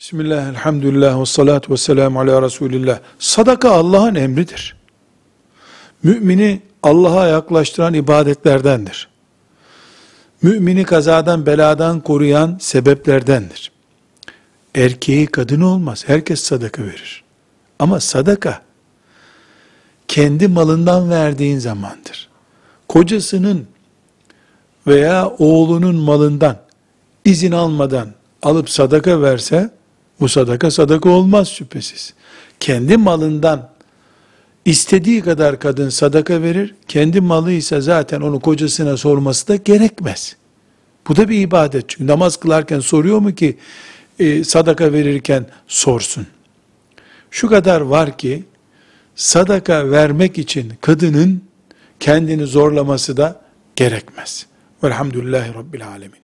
Bismillah, elhamdülillah, ve salatu ve selamu ala Resulillah. Sadaka Allah'ın emridir. Mümini Allah'a yaklaştıran ibadetlerdendir. Mümini kazadan, beladan koruyan sebeplerdendir. Erkeği kadını olmaz. Herkes sadaka verir. Ama sadaka, kendi malından verdiğin zamandır. Kocasının veya oğlunun malından izin almadan alıp sadaka verse, bu sadaka sadaka olmaz şüphesiz. Kendi malından istediği kadar kadın sadaka verir, kendi malıysa zaten onu kocasına sorması da gerekmez. Bu da bir ibadet. Çünkü namaz kılarken soruyor mu ki e, sadaka verirken sorsun. Şu kadar var ki sadaka vermek için kadının kendini zorlaması da gerekmez. Velhamdülillahi Rabbil Alemin.